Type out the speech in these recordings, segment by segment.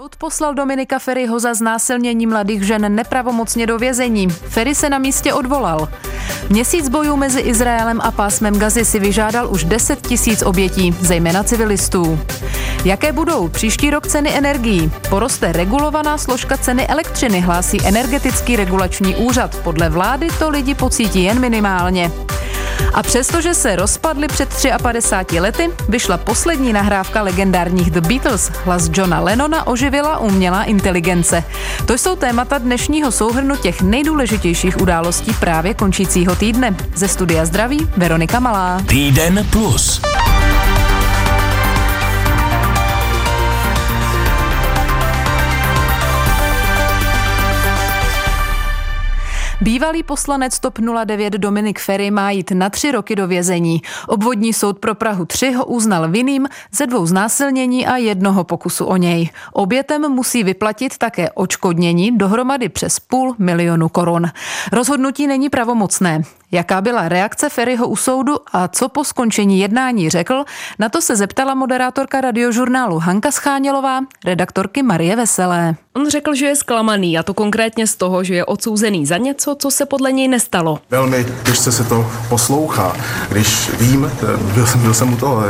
Soud poslal Dominika Ferryho za znásilnění mladých žen nepravomocně do vězení. Ferry se na místě odvolal. Měsíc bojů mezi Izraelem a pásmem Gazy si vyžádal už 10 tisíc obětí, zejména civilistů. Jaké budou příští rok ceny energií? Poroste regulovaná složka ceny elektřiny, hlásí energetický regulační úřad. Podle vlády to lidi pocítí jen minimálně. A přestože se rozpadli před 53 lety, vyšla poslední nahrávka legendárních The Beatles. Hlas Johna Lennona oživila umělá inteligence. To jsou témata dnešního souhrnu těch nejdůležitějších událostí právě končícího týdne. Ze studia zdraví Veronika Malá. Týden plus. Bývalý poslanec TOP 09 Dominik Ferry má jít na tři roky do vězení. Obvodní soud pro Prahu 3 ho uznal vinným ze dvou znásilnění a jednoho pokusu o něj. Obětem musí vyplatit také očkodnění dohromady přes půl milionu korun. Rozhodnutí není pravomocné. Jaká byla reakce Ferryho u soudu a co po skončení jednání řekl, na to se zeptala moderátorka radiožurnálu Hanka Schánělová, redaktorky Marie Veselé. On řekl, že je zklamaný a to konkrétně z toho, že je odsouzený za něco, co se podle něj nestalo. Velmi těžce se to poslouchá, když vím, byl jsem, byl jsem u toho,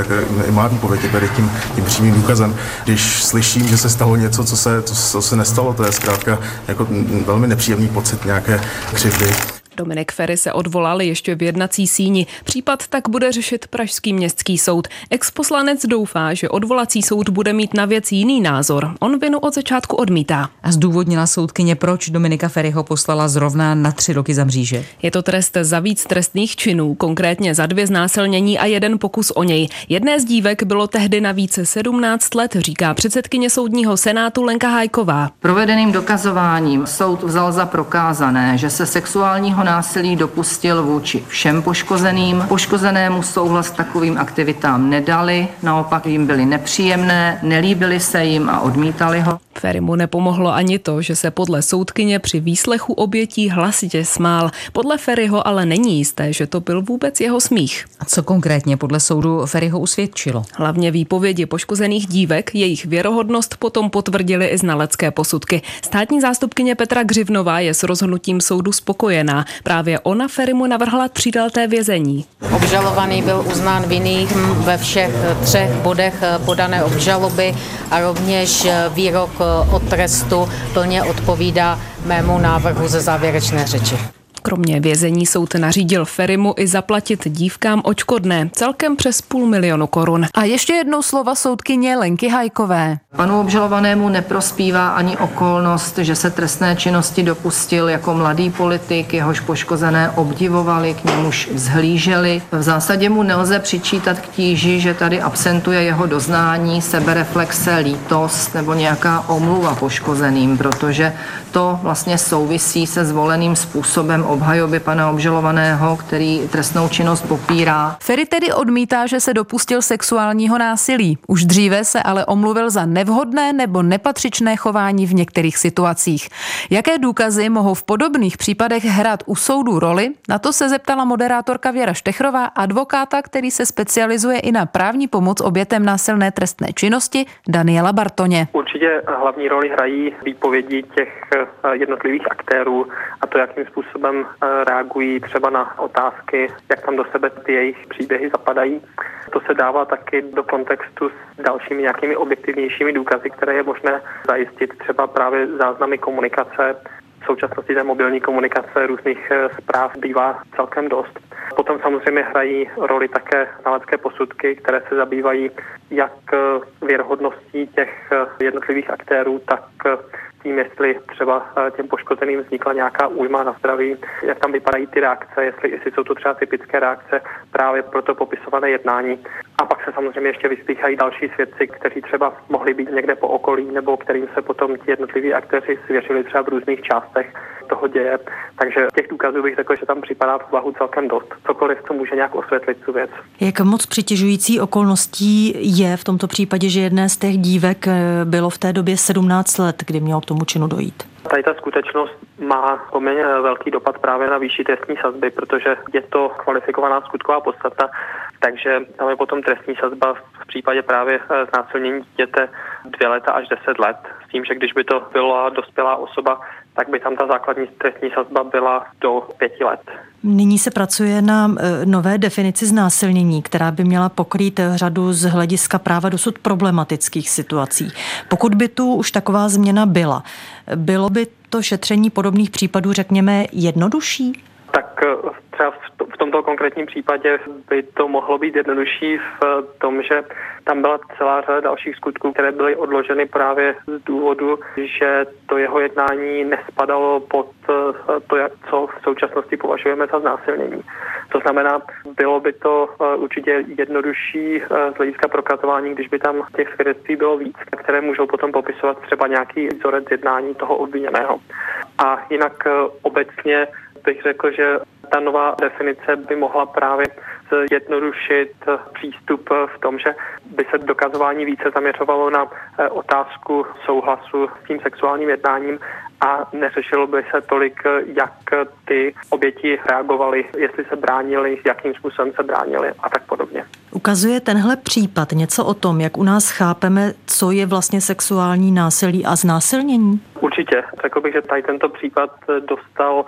má výpověď tady tím, tím přímým důkazem, když slyším, že se stalo něco, co se, co, co se nestalo, to je zkrátka jako velmi nepříjemný pocit nějaké křivdy. Dominik Ferry se odvolal ještě v jednací síni. Případ tak bude řešit Pražský městský soud. Exposlanec doufá, že odvolací soud bude mít na věc jiný názor. On vinu od začátku odmítá. A zdůvodnila soudkyně, proč Dominika Ferryho poslala zrovna na tři roky za mříže. Je to trest za víc trestných činů, konkrétně za dvě znásilnění a jeden pokus o něj. Jedné z dívek bylo tehdy na více 17 let, říká předsedkyně soudního senátu Lenka Hajková. Provedeným dokazováním soud vzal za prokázané, že se sexuálního násilí dopustil vůči všem poškozeným. Poškozenému souhlas takovým aktivitám nedali, naopak jim byly nepříjemné, nelíbily se jim a odmítali ho. Ferry mu nepomohlo ani to, že se podle soudkyně při výslechu obětí hlasitě smál. Podle Ferryho ale není jisté, že to byl vůbec jeho smích. A co konkrétně podle soudu Ferryho usvědčilo? Hlavně výpovědi poškozených dívek, jejich věrohodnost potom potvrdili i znalecké posudky. Státní zástupkyně Petra Gřivnová je s rozhodnutím soudu spokojená. Právě ona Ferimu navrhla třídelté vězení. Obžalovaný byl uznán vinným ve všech třech bodech podané obžaloby a rovněž výrok od trestu plně odpovídá mému návrhu ze závěrečné řeči. Kromě vězení soud nařídil Ferimu i zaplatit dívkám očkodné, celkem přes půl milionu korun. A ještě jednou slova soudkyně Lenky Hajkové. Panu obžalovanému neprospívá ani okolnost, že se trestné činnosti dopustil jako mladý politik, jehož poškozené obdivovali, k němuž vzhlíželi. V zásadě mu nelze přičítat k tíži, že tady absentuje jeho doznání, sebereflexe, lítost nebo nějaká omluva poškozeným, protože to vlastně souvisí se zvoleným způsobem obhajoby pana obžalovaného, který trestnou činnost popírá. Ferry tedy odmítá, že se dopustil sexuálního násilí. Už dříve se ale omluvil za nevhodné nebo nepatřičné chování v některých situacích. Jaké důkazy mohou v podobných případech hrát u soudu roli? Na to se zeptala moderátorka Věra Štechrová, advokáta, který se specializuje i na právní pomoc obětem násilné trestné činnosti, Daniela Bartoně. Určitě hlavní roli hrají výpovědi těch eh, jednotlivých aktérů a to, jakým způsobem reagují třeba na otázky, jak tam do sebe ty jejich příběhy zapadají. To se dává taky do kontextu s dalšími nějakými objektivnějšími důkazy, které je možné zajistit, třeba právě záznamy komunikace. V současnosti té mobilní komunikace různých eh, zpráv bývá celkem dost. Potom samozřejmě hrají roli také znalecké posudky, které se zabývají jak eh, věrohodností těch jednotlivých aktérů, tak tím, jestli třeba těm poškozeným vznikla nějaká újma na zdraví, jak tam vypadají ty reakce, jestli, jestli jsou to třeba typické reakce právě pro to popisované jednání. A pak se samozřejmě ještě vyspíchají další svědci, kteří třeba mohli být někde po okolí nebo kterým se potom ti jednotliví aktéři svěřili třeba v různých částech toho děje. Takže těch důkazů bych řekl, že tam připadá v úvahu celkem dost. Cokoliv, co může nějak osvětlit tu věc. Jak moc přitěžující okolností je v tomto případě, že jedné z těch dívek eh, bylo v té době 17 let, kdy mělo k tomu činu dojít? Tady ta skutečnost má poměrně velký dopad právě na výši trestní sazby, protože je to kvalifikovaná skutková podstata. Takže tam je potom trestní sazba v případě právě znásilnění dítěte dvě leta až deset let, s tím, že když by to byla dospělá osoba, tak by tam ta základní trestní sazba byla do pěti let. Nyní se pracuje na e, nové definici znásilnění, která by měla pokrýt řadu z hlediska práva dosud problematických situací. Pokud by tu už taková změna byla, bylo by to šetření podobných případů, řekněme, jednodušší? Tak e, třeba v tomto konkrétním případě by to mohlo být jednodušší v tom, že tam byla celá řada dalších skutků, které byly odloženy právě z důvodu, že to jeho jednání nespadalo pod eh, to, co v současnosti považujeme za znásilnění. To znamená, bylo by to eh, určitě jednodušší eh, z hlediska prokazování, když by tam těch svědectví bylo víc, které můžou potom popisovat třeba nějaký vzorec jednání toho obviněného. A jinak obecně bych řekl, že ta nová definice by mohla právě zjednodušit přístup v tom, že by se dokazování více zaměřovalo na eh, otázku souhlasu s tím sexuálním jednáním a neřešilo by se tolik, jak ty oběti reagovaly, jestli se bránili, jakým způsobem se bránili a tak podobně. Ukazuje tenhle případ něco o tom, jak u nás chápeme, co je vlastně sexuální násilí a znásilnění? Určitě. Řekl bych, že tady tento případ dostal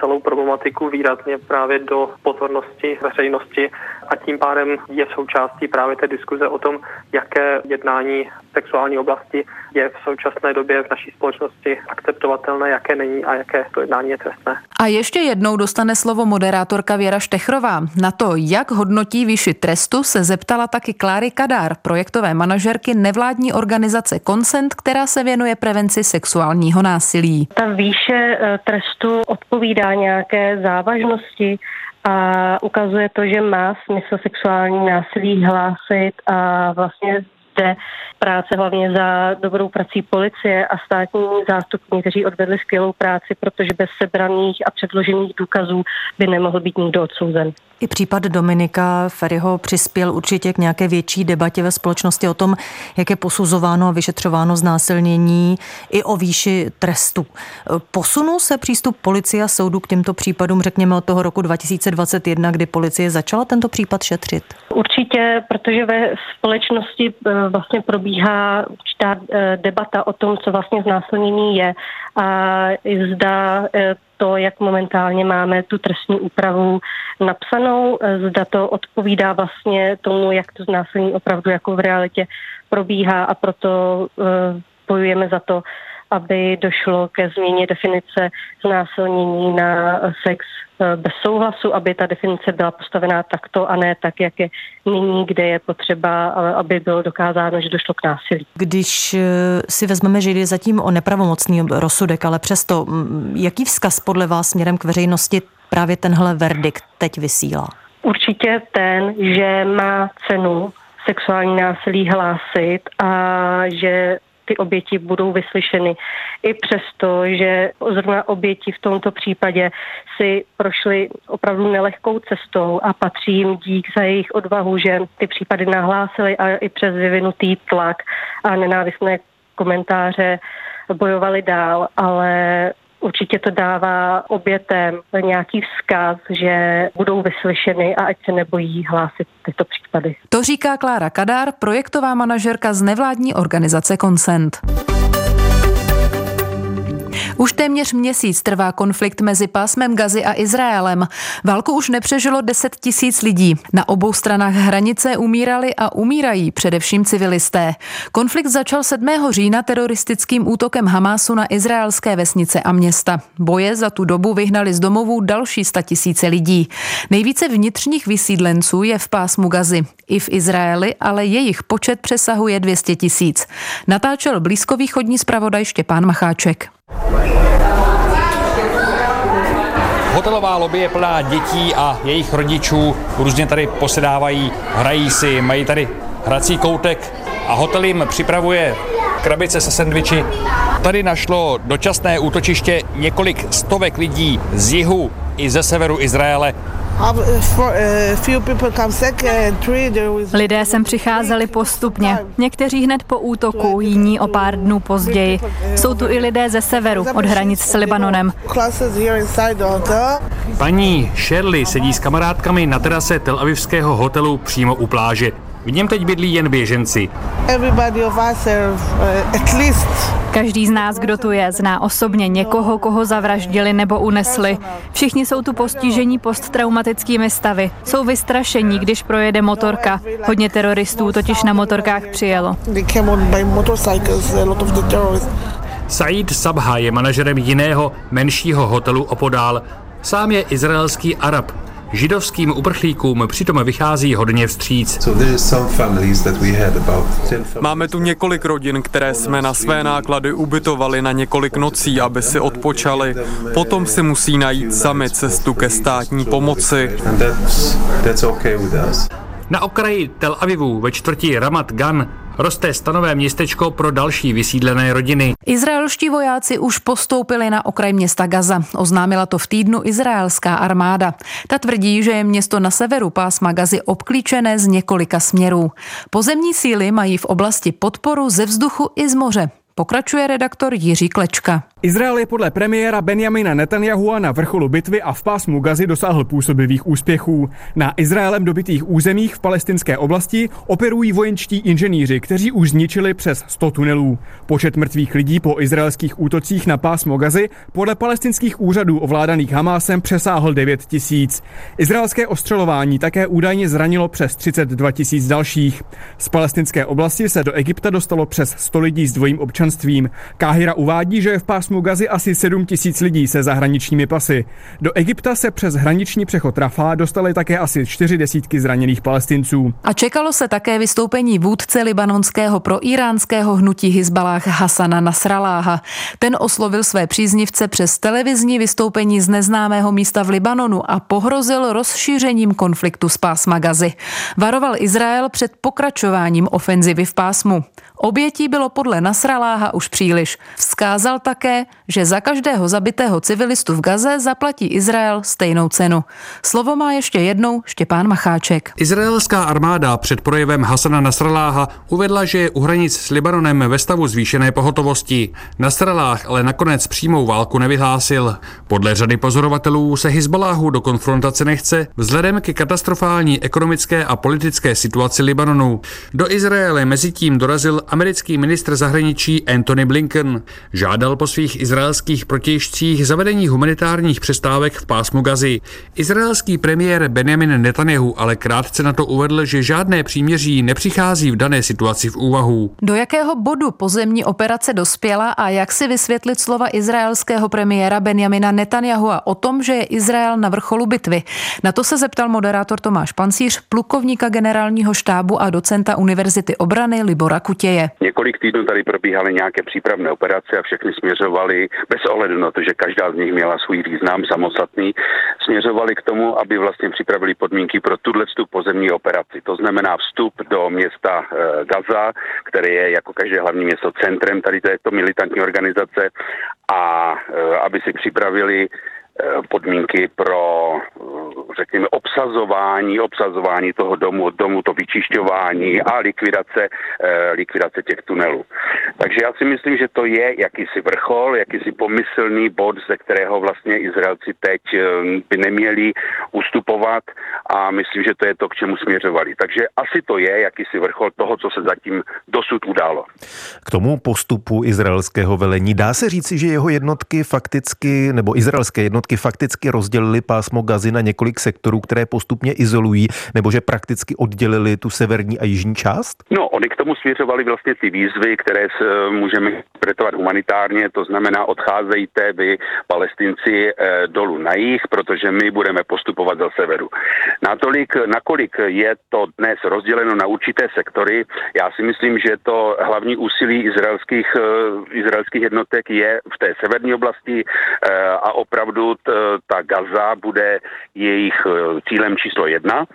celou problematiku výrazně právě do pozornosti veřejnosti a tím pádem je součástí právě té diskuze o tom, jaké jednání v sexuální oblasti je v současné době v naší společnosti akceptovatelné, jaké není a jaké to jednání je trestné. A ještě jednou dostane slovo moderátorka Věra Štechrová. Na to, jak hodnotí výši trestu, se zeptala taky Kláry Kadár, projektové manažerky nevládní organizace Consent, která se věnuje prevenci sexuálního násilí. Ta výše eh, trestu odpovídá nějaké závažnosti a ukazuje to, že má smysl sexuální násilí hlásit a vlastně zde práce hlavně za dobrou prací policie a státní zástupní, kteří odvedli skvělou práci, protože bez sebraných a předložených důkazů by nemohl být nikdo odsouzen. I případ Dominika Ferryho přispěl určitě k nějaké větší debatě ve společnosti o tom, jak je posuzováno a vyšetřováno znásilnění i o výši trestu. Posunul se přístup policie a soudu k těmto případům, řekněme od toho roku 2021, kdy policie začala tento případ šetřit? Určitě, protože ve společnosti eh, vlastně probíhá určitá eh, debata o tom, co vlastně znásilnění je a zda eh, to, jak momentálně máme tu trestní úpravu napsanou, zda to odpovídá vlastně tomu, jak to znásilnění opravdu jako v realitě probíhá a proto bojujeme za to, aby došlo ke změně definice znásilnění na sex eh, bez souhlasu, aby ta definice byla postavená takto a ne tak, jak je nyní, kde je potřeba, aby bylo dokázáno, že došlo k násilí. Když eh, si vezmeme, že jde zatím o nepravomocný rozsudek, ale přesto, mm, jaký vzkaz podle vás směrem k veřejnosti právě tenhle verdikt teď vysílá? Určitě ten, že má cenu sexuální násilí hlásit a že ty oběti budou vyslyšeny. I přesto, že zrovna oběti v tomto případě si prošly opravdu nelehkou cestou a patří jim dík za jejich odvahu, že ty případy nahlásili a i přes vyvinutý tlak a nenávistné komentáře bojovali dál, ale Určitě to dává obětem nějaký vzkaz, že budou vyslyšeny a ať se nebojí hlásit tyto případy. To říká Klára Kadár, projektová manažerka z nevládní organizace Consent. Už téměř měsíc trvá konflikt mezi pásmem Gazy a Izraelem. Válku už nepřežilo 10 tisíc lidí. Na obou stranách hranice umírali a umírají především civilisté. Konflikt začal 7. října teroristickým útokem Hamásu na izraelské vesnice a města. Boje za tu dobu vyhnali z domovů další tisíce lidí. Nejvíce vnitřních vysídlenců je v pásmu Gazy. I v Izraeli, ale jejich počet přesahuje 200 tisíc. Natáčel blízkovýchodní zpravodaj Štěpán Macháček. Hotelová lobby je plná dětí a jejich rodičů. Různě tady posedávají, hrají si, mají tady hrací koutek a hotel jim připravuje krabice se sendviči. Tady našlo dočasné útočiště několik stovek lidí z jihu i ze severu Izraele. Lidé sem přicházeli postupně. Někteří hned po útoku, jiní o pár dnů později. Jsou tu i lidé ze severu, od hranic s Libanonem. Paní Shirley sedí s kamarádkami na terase Tel Avivského hotelu přímo u pláže. V něm teď bydlí jen běženci. Každý z nás, kdo tu je, zná osobně někoho, koho zavraždili nebo unesli. Všichni jsou tu postižení posttraumatickými stavy. Jsou vystrašení, když projede motorka. Hodně teroristů totiž na motorkách přijelo. Said Sabha je manažerem jiného, menšího hotelu opodál. Sám je izraelský Arab, Židovským uprchlíkům přitom vychází hodně vstříc. Máme tu několik rodin, které jsme na své náklady ubytovali na několik nocí, aby si odpočali. Potom si musí najít sami cestu ke státní pomoci. Na okraji Tel Avivu ve čtvrti Ramat Gan roste stanové městečko pro další vysídlené rodiny. Izraelští vojáci už postoupili na okraj města Gaza. Oznámila to v týdnu izraelská armáda. Ta tvrdí, že je město na severu pásma Gazy obklíčené z několika směrů. Pozemní síly mají v oblasti podporu ze vzduchu i z moře. Pokračuje redaktor Jiří Klečka. Izrael je podle premiéra Benjamina Netanyahua na vrcholu bitvy a v pásmu Gazy dosáhl působivých úspěchů. Na Izraelem dobitých územích v palestinské oblasti operují vojenčtí inženýři, kteří už zničili přes 100 tunelů. Počet mrtvých lidí po izraelských útocích na pásmo Gazy podle palestinských úřadů ovládaných Hamásem přesáhl 9 tisíc. Izraelské ostřelování také údajně zranilo přes 32 tisíc dalších. Z palestinské oblasti se do Egypta dostalo přes 100 lidí s dvojím občanstvím. Káhira uvádí, že je v pásmu pásmu Gazy asi 7 tisíc lidí se zahraničními pasy. Do Egypta se přes hraniční přechod Rafah dostali také asi čtyři desítky zraněných palestinců. A čekalo se také vystoupení vůdce libanonského pro iránského hnutí Hizbalách Hasana Nasraláha. Ten oslovil své příznivce přes televizní vystoupení z neznámého místa v Libanonu a pohrozil rozšířením konfliktu z pásma Gazy. Varoval Izrael před pokračováním ofenzivy v pásmu. Obětí bylo podle Nasraláha už příliš. Vzkázal také, že za každého zabitého civilistu v Gaze zaplatí Izrael stejnou cenu. Slovo má ještě jednou Štěpán Macháček. Izraelská armáda před projevem Hasana Nasraláha uvedla, že je u hranic s Libanonem ve stavu zvýšené pohotovosti. Nasralách ale nakonec přímou válku nevyhlásil. Podle řady pozorovatelů se Hizbaláhu do konfrontace nechce vzhledem ke katastrofální ekonomické a politické situaci Libanonu. Do Izraele mezitím dorazil americký ministr zahraničí Antony Blinken. Žádal po svých izraelských protějšcích zavedení humanitárních přestávek v pásmu Gazy. Izraelský premiér Benjamin Netanyahu ale krátce na to uvedl, že žádné příměří nepřichází v dané situaci v úvahu. Do jakého bodu pozemní operace dospěla a jak si vysvětlit slova izraelského premiéra Benjamina Netanyahu o tom, že je Izrael na vrcholu bitvy? Na to se zeptal moderátor Tomáš Pancíř, plukovníka generálního štábu a docenta Univerzity obrany Libora Kutěje. Několik týdnů tady probíhaly nějaké přípravné operace a všechny směřovaly, bez ohledu na to, že každá z nich měla svůj význam samostatný, směřovaly k tomu, aby vlastně připravili podmínky pro tuhle vstup pozemní operaci. To znamená vstup do města eh, Gaza, které je jako každé hlavní město centrem tady této militantní organizace a eh, aby si připravili podmínky pro, eh, řekněme, obsazování, obsazování toho domu, domu to vyčišťování a likvidace, eh, likvidace těch tunelů. Takže já si myslím, že to je jakýsi vrchol, jakýsi pomyslný bod, ze kterého vlastně Izraelci teď by neměli ustupovat a myslím, že to je to, k čemu směřovali. Takže asi to je jakýsi vrchol toho, co se zatím dosud událo. K tomu postupu izraelského velení dá se říci, že jeho jednotky fakticky, nebo izraelské jednotky jednotky fakticky rozdělili pásmo Gazy na několik sektorů, které postupně izolují, nebo že prakticky oddělili tu severní a jižní část? No, oni k tomu směřovali vlastně ty výzvy, které se můžeme interpretovat humanitárně, to znamená odcházejte vy, palestinci, eh, dolů na jih, protože my budeme postupovat do severu. Natolik, nakolik je to dnes rozděleno na určité sektory, já si myslím, že to hlavní úsilí izraelských, eh, izraelských jednotek je v té severní oblasti eh, a opravdu ta Gaza bude jejich eh, cílem číslo jedna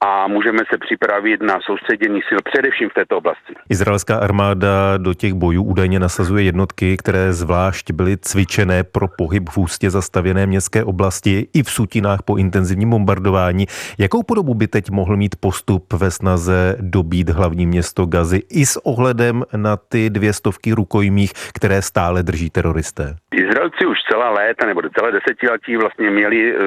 a můžeme se připravit na soustředění sil především v této oblasti. Izraelská armáda do těch bojů údajně nasazuje jednotky, které zvlášť byly cvičené pro pohyb v ústě zastavěné městské oblasti i v sutinách po intenzivním bombardování. Jakou podobu by teď mohl mít postup ve snaze dobít hlavní město Gazy i s ohledem na ty dvě stovky rukojmích, které stále drží teroristé? Izraelci už celá léta nebo celé desetiletí vlastně měli eh,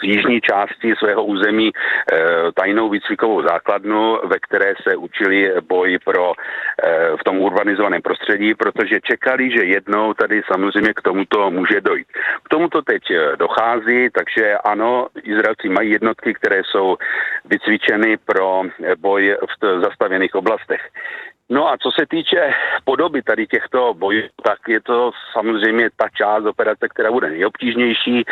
v jižní části svého území eh, tajnou výcvikovou základnu, ve které se učili boj pro eh, v tom urbanizovaném prostředí, protože čekali, že jednou tady samozřejmě k tomuto může dojít. K tomuto teď dochází, takže ano, Izraelci mají jednotky, které jsou vycvičeny pro boj v zastavěných oblastech. No a co se týče podoby tady těchto bojů, tak je to samozřejmě ta část operace, která bude nejobtížnější. E,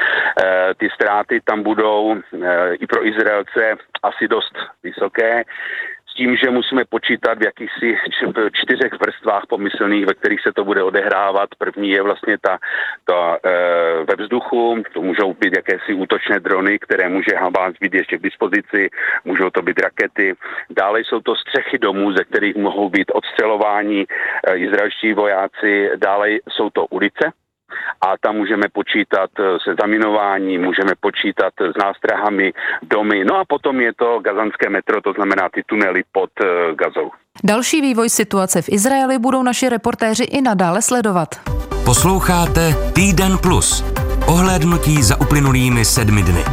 ty ztráty tam budou e, i pro Izraelce asi dost vysoké tím, že musíme počítat v jakýchsi čtyřech vrstvách pomyslných, ve kterých se to bude odehrávat. První je vlastně ta, ta e, ve vzduchu, to můžou být jakési útočné drony, které může Hamas být ještě k dispozici, můžou to být rakety. Dále jsou to střechy domů, ze kterých mohou být odstřelování e, izraelští vojáci. Dále jsou to ulice, a tam můžeme počítat eh, se zaminováním, můžeme počítat s nástrahami domy, no a potom je to gazanské metro, to znamená ty tunely pod eh, Gazou. Další vývoj situace v Izraeli budou naši reportéři i nadále sledovat. Posloucháte Týden Plus. Ohlédnutí za uplynulými sedmi dny.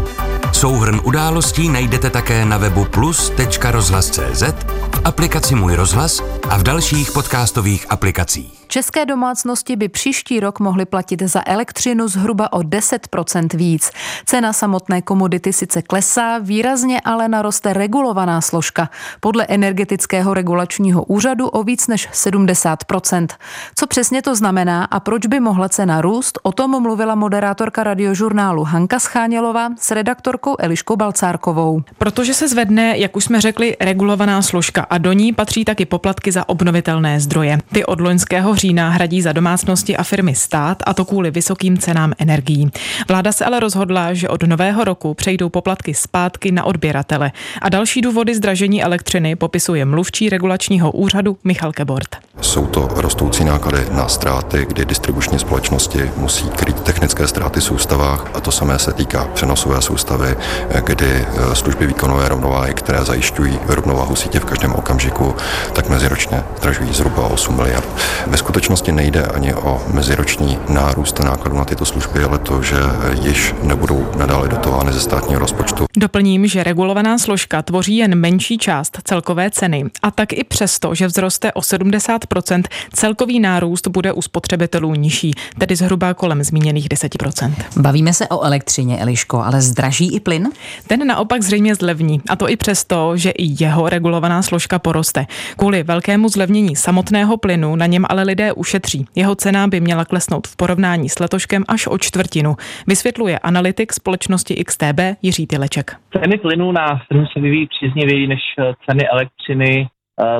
Souhrn událostí najdete také na webu plus.rozhlas.cz, v aplikaci Můj rozhlas a v dalších podcastových aplikacích. České domácnosti by příští rok mohly platit za elektřinu zhruba o 10% víc. Cena samotné komodity sice klesá, výrazně ale naroste regulovaná složka. Podle energetického regulačního úřadu o víc než 70%. Co přesně to znamená a proč by mohla cena růst, o tom mluvila moderátorka radiožurnálu Hanka Schánělová s redaktorkou Eliškou Balcárkovou. Protože se zvedne, jak už jsme řekli, regulovaná složka a do ní patří taky poplatky za obnovitelné zdroje. Ty od loňského října hradí za domácnosti a firmy stát a to kvůli vysokým cenám energií. Vláda se ale rozhodla, že od nového roku přejdou poplatky zpátky na odběratele a další důvody zdražení elektřiny popisuje mluvčí regulačního úřadu Michal Kebort. Jsou to rostoucí náklady na ztráty, kdy distribuční společnosti musí kryt technické ztráty v soustavách a to samé se týká přenosové soustavy, kdy eh, služby výkonové rovnováhy, které zajišťují rovnováhu sítě v každém okamžiku, tak meziročně zdražují zhruba 8 miliard. Ve skutečnosti nejde ani o meziroční nárůst nákladů na tyto služby, ale to, že již nebudou nadále dotovány ze státního rozpočtu. Doplním, že regulovaná složka tvoří jen menší část celkové ceny a tak i přesto, že vzroste o 70%, celkový nárůst bude u spotřebitelů nižší, tedy zhruba kolem zmíněných 10%. Bavíme se o elektřině, Eliško, ale zdraží i plyn? Ten naopak zřejmě zlevní, a to i přesto, že i jeho regulovaná složka poroste. Kvůli velkému zlevnění samotného plynu na něm ale lidé ušetří. Jeho cena by měla klesnout v porovnání s letoškem až o čtvrtinu. Vysvětluje analytik společnosti XTB Jiří Tyleček. Ceny plynu na trhu se vyvíjí příznivěji než ceny elektřiny,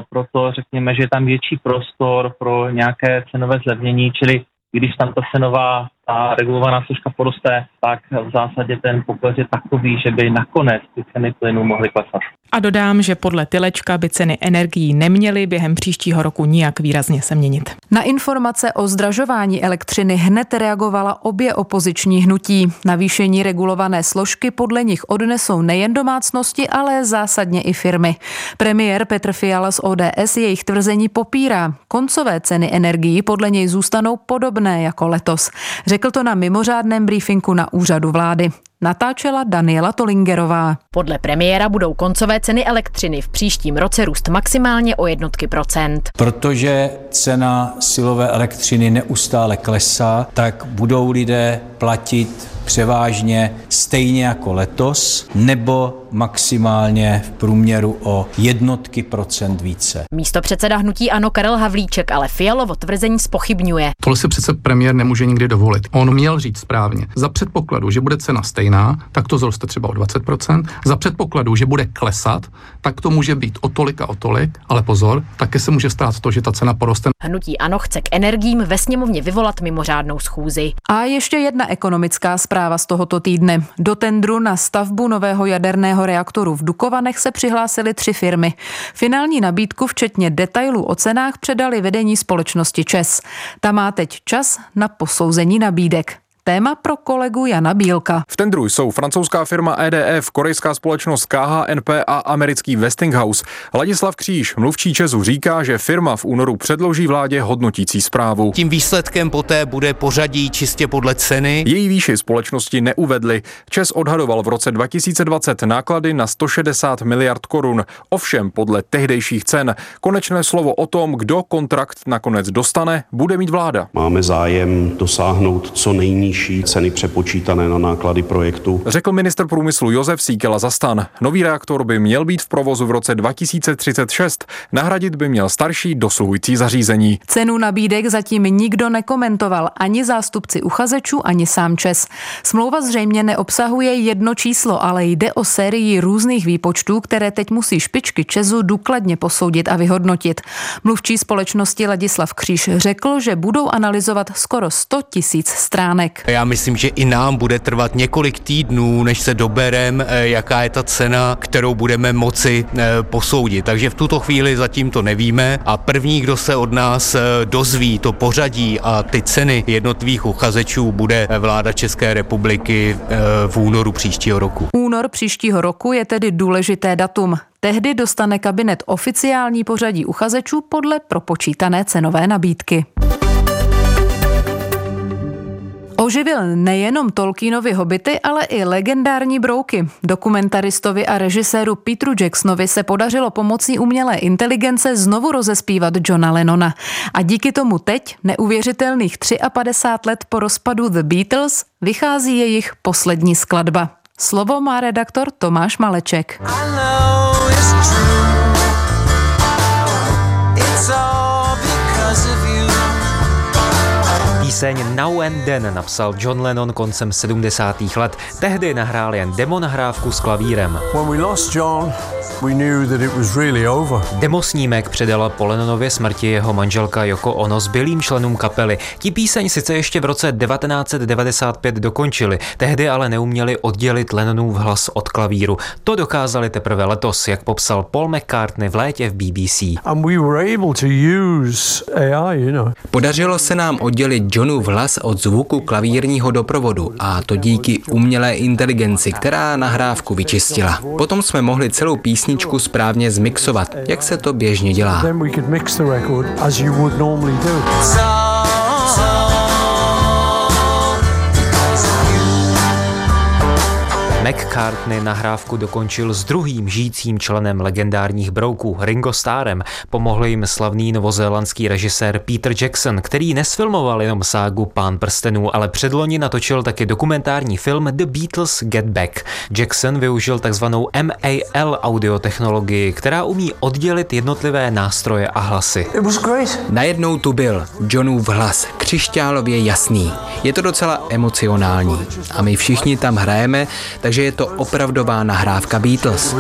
proto řekněme, že je tam větší prostor pro nějaké cenové zlevnění, čili když tam ta cenová ta regulovaná složka poroste, tak v zásadě ten pokles je takový, že by nakonec ty ceny plynu mohly klesat. A dodám, že podle Tylečka by ceny energií neměly během příštího roku nijak výrazně se měnit. Na informace o zdražování elektřiny hned reagovala obě opoziční hnutí. Navýšení regulované složky podle nich odnesou nejen domácnosti, ale zásadně i firmy. Premiér Petr Fiala z ODS jejich tvrzení popírá. Koncové ceny energií podle něj zůstanou podobné jako letos. Řekl to na mimořádném briefingu na úřadu vlády. Natáčela Daniela Tolingerová. Podle premiéra budou koncové ceny elektřiny v příštím roce růst maximálně o jednotky procent. Protože cena silové elektřiny neustále klesá, tak budou lidé platit převážně stejně jako letos, nebo maximálně v průměru o jednotky procent více. Místo předseda hnutí Ano Karel Havlíček ale Fialovo tvrzení spochybňuje. Tohle si přece premiér nemůže nikdy dovolit. On měl říct správně. Za předpokladu, že bude cena stejná, stejná, tak to zroste třeba o 20%. Za předpokladu, že bude klesat, tak to může být o tolik a o tolik, ale pozor, také se může stát to, že ta cena poroste. Hnutí Ano chce k energiím ve sněmovně vyvolat mimořádnou schůzi. A ještě jedna ekonomická zpráva z tohoto týdne. Do tendru na stavbu nového jaderného reaktoru v Dukovanech se přihlásily tři firmy. Finální nabídku, včetně detailů o cenách, předali vedení společnosti ČES. Ta má teď čas na posouzení nabídek. Téma pro kolegu Jana Bílka. V tendru jsou francouzská firma EDF, korejská společnost KHNP a americký Westinghouse. Ladislav Kříž, mluvčí Česu, říká, že firma v únoru předloží vládě hodnotící zprávu. Tím výsledkem poté bude pořadí čistě podle ceny. Její výši společnosti neuvedly. Čes odhadoval v roce 2020 náklady na 160 miliard korun. Ovšem podle tehdejších cen. Konečné slovo o tom, kdo kontrakt nakonec dostane, bude mít vláda. Máme zájem dosáhnout co nejníž nižší ceny přepočítané na náklady projektu. Řekl minister průmyslu Josef Síkela Zastan. Nový reaktor by měl být v provozu v roce 2036. Nahradit by měl starší dosluhující zařízení. Cenu nabídek zatím nikdo nekomentoval, ani zástupci uchazečů, ani sám Čes. Smlouva zřejmě neobsahuje jedno číslo, ale jde o sérii různých výpočtů, které teď musí špičky Česu důkladně posoudit a vyhodnotit. Mluvčí společnosti Ladislav Kříž řekl, že budou analyzovat skoro 100 tisíc stránek. Já myslím, že i nám bude trvat několik týdnů, než se doberem, eh, jaká je ta cena, kterou budeme moci eh, posoudit. Takže v tuto chvíli zatím to nevíme a první, kdo se od nás eh, dozví to pořadí a ty ceny jednotlivých uchazečů, bude vláda České republiky v únoru příštího roku. Únor příštího roku je tedy důležité datum. Tehdy dostane kabinet oficiální pořadí uchazečů podle propočítané cenové nabídky. Oživil nejenom Tolkienovi hobity, ale i legendární brouky. Dokumentaristovi a režiséru Petru Jacksonovi se podařilo pomocí umělé inteligence znovu rozespívat Johna Lennona. A díky tomu teď, neuvěřitelných 53 let po rozpadu The Beatles, vychází jejich poslední skladba. Slovo má redaktor Tomáš Maleček. I know it's true. Píseň Now and Then napsal John Lennon koncem 70. let. Tehdy nahrál jen demo nahrávku s klavírem. When we lost John, we knew that it was really over. Demo snímek předala po Lennonově smrti jeho manželka Yoko Ono s bylým členům kapely. Ti píseň sice ještě v roce 1995 dokončili, tehdy ale neuměli oddělit Lennonův hlas od klavíru. To dokázali teprve letos, jak popsal Paul McCartney v létě v BBC. And we were able to use AI, you know. Podařilo se nám oddělit John Johnův hlas od zvuku klavírního doprovodu a to díky umělé inteligenci, která nahrávku vyčistila. Potom jsme mohli celou písničku správně zmixovat, jak se to běžně dělá. McCartney nahrávku dokončil s druhým žijícím členem legendárních brouků Ringo Starrem. Pomohl jim slavný novozélandský režisér Peter Jackson, který nesfilmoval jenom ságu Pán prstenů, ale předloni natočil taky dokumentární film The Beatles Get Back. Jackson využil takzvanou MAL audiotechnologii, která umí oddělit jednotlivé nástroje a hlasy. Najednou tu byl Johnův hlas, křišťálově jasný. Je to docela emocionální. A my všichni tam hrajeme, takže že je to opravdová nahrávka Beatles.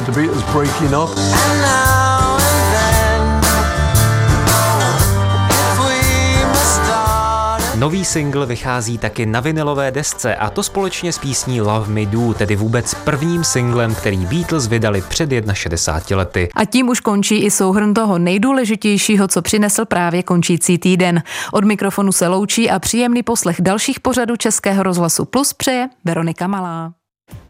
Nový single vychází taky na vinilové desce a to společně s písní Love Me Do, tedy vůbec prvním singlem, který Beatles vydali před 61 lety. A tím už končí i souhrn toho nejdůležitějšího, co přinesl právě končící týden. Od mikrofonu se loučí a příjemný poslech dalších pořadů Českého rozhlasu Plus přeje Veronika Malá.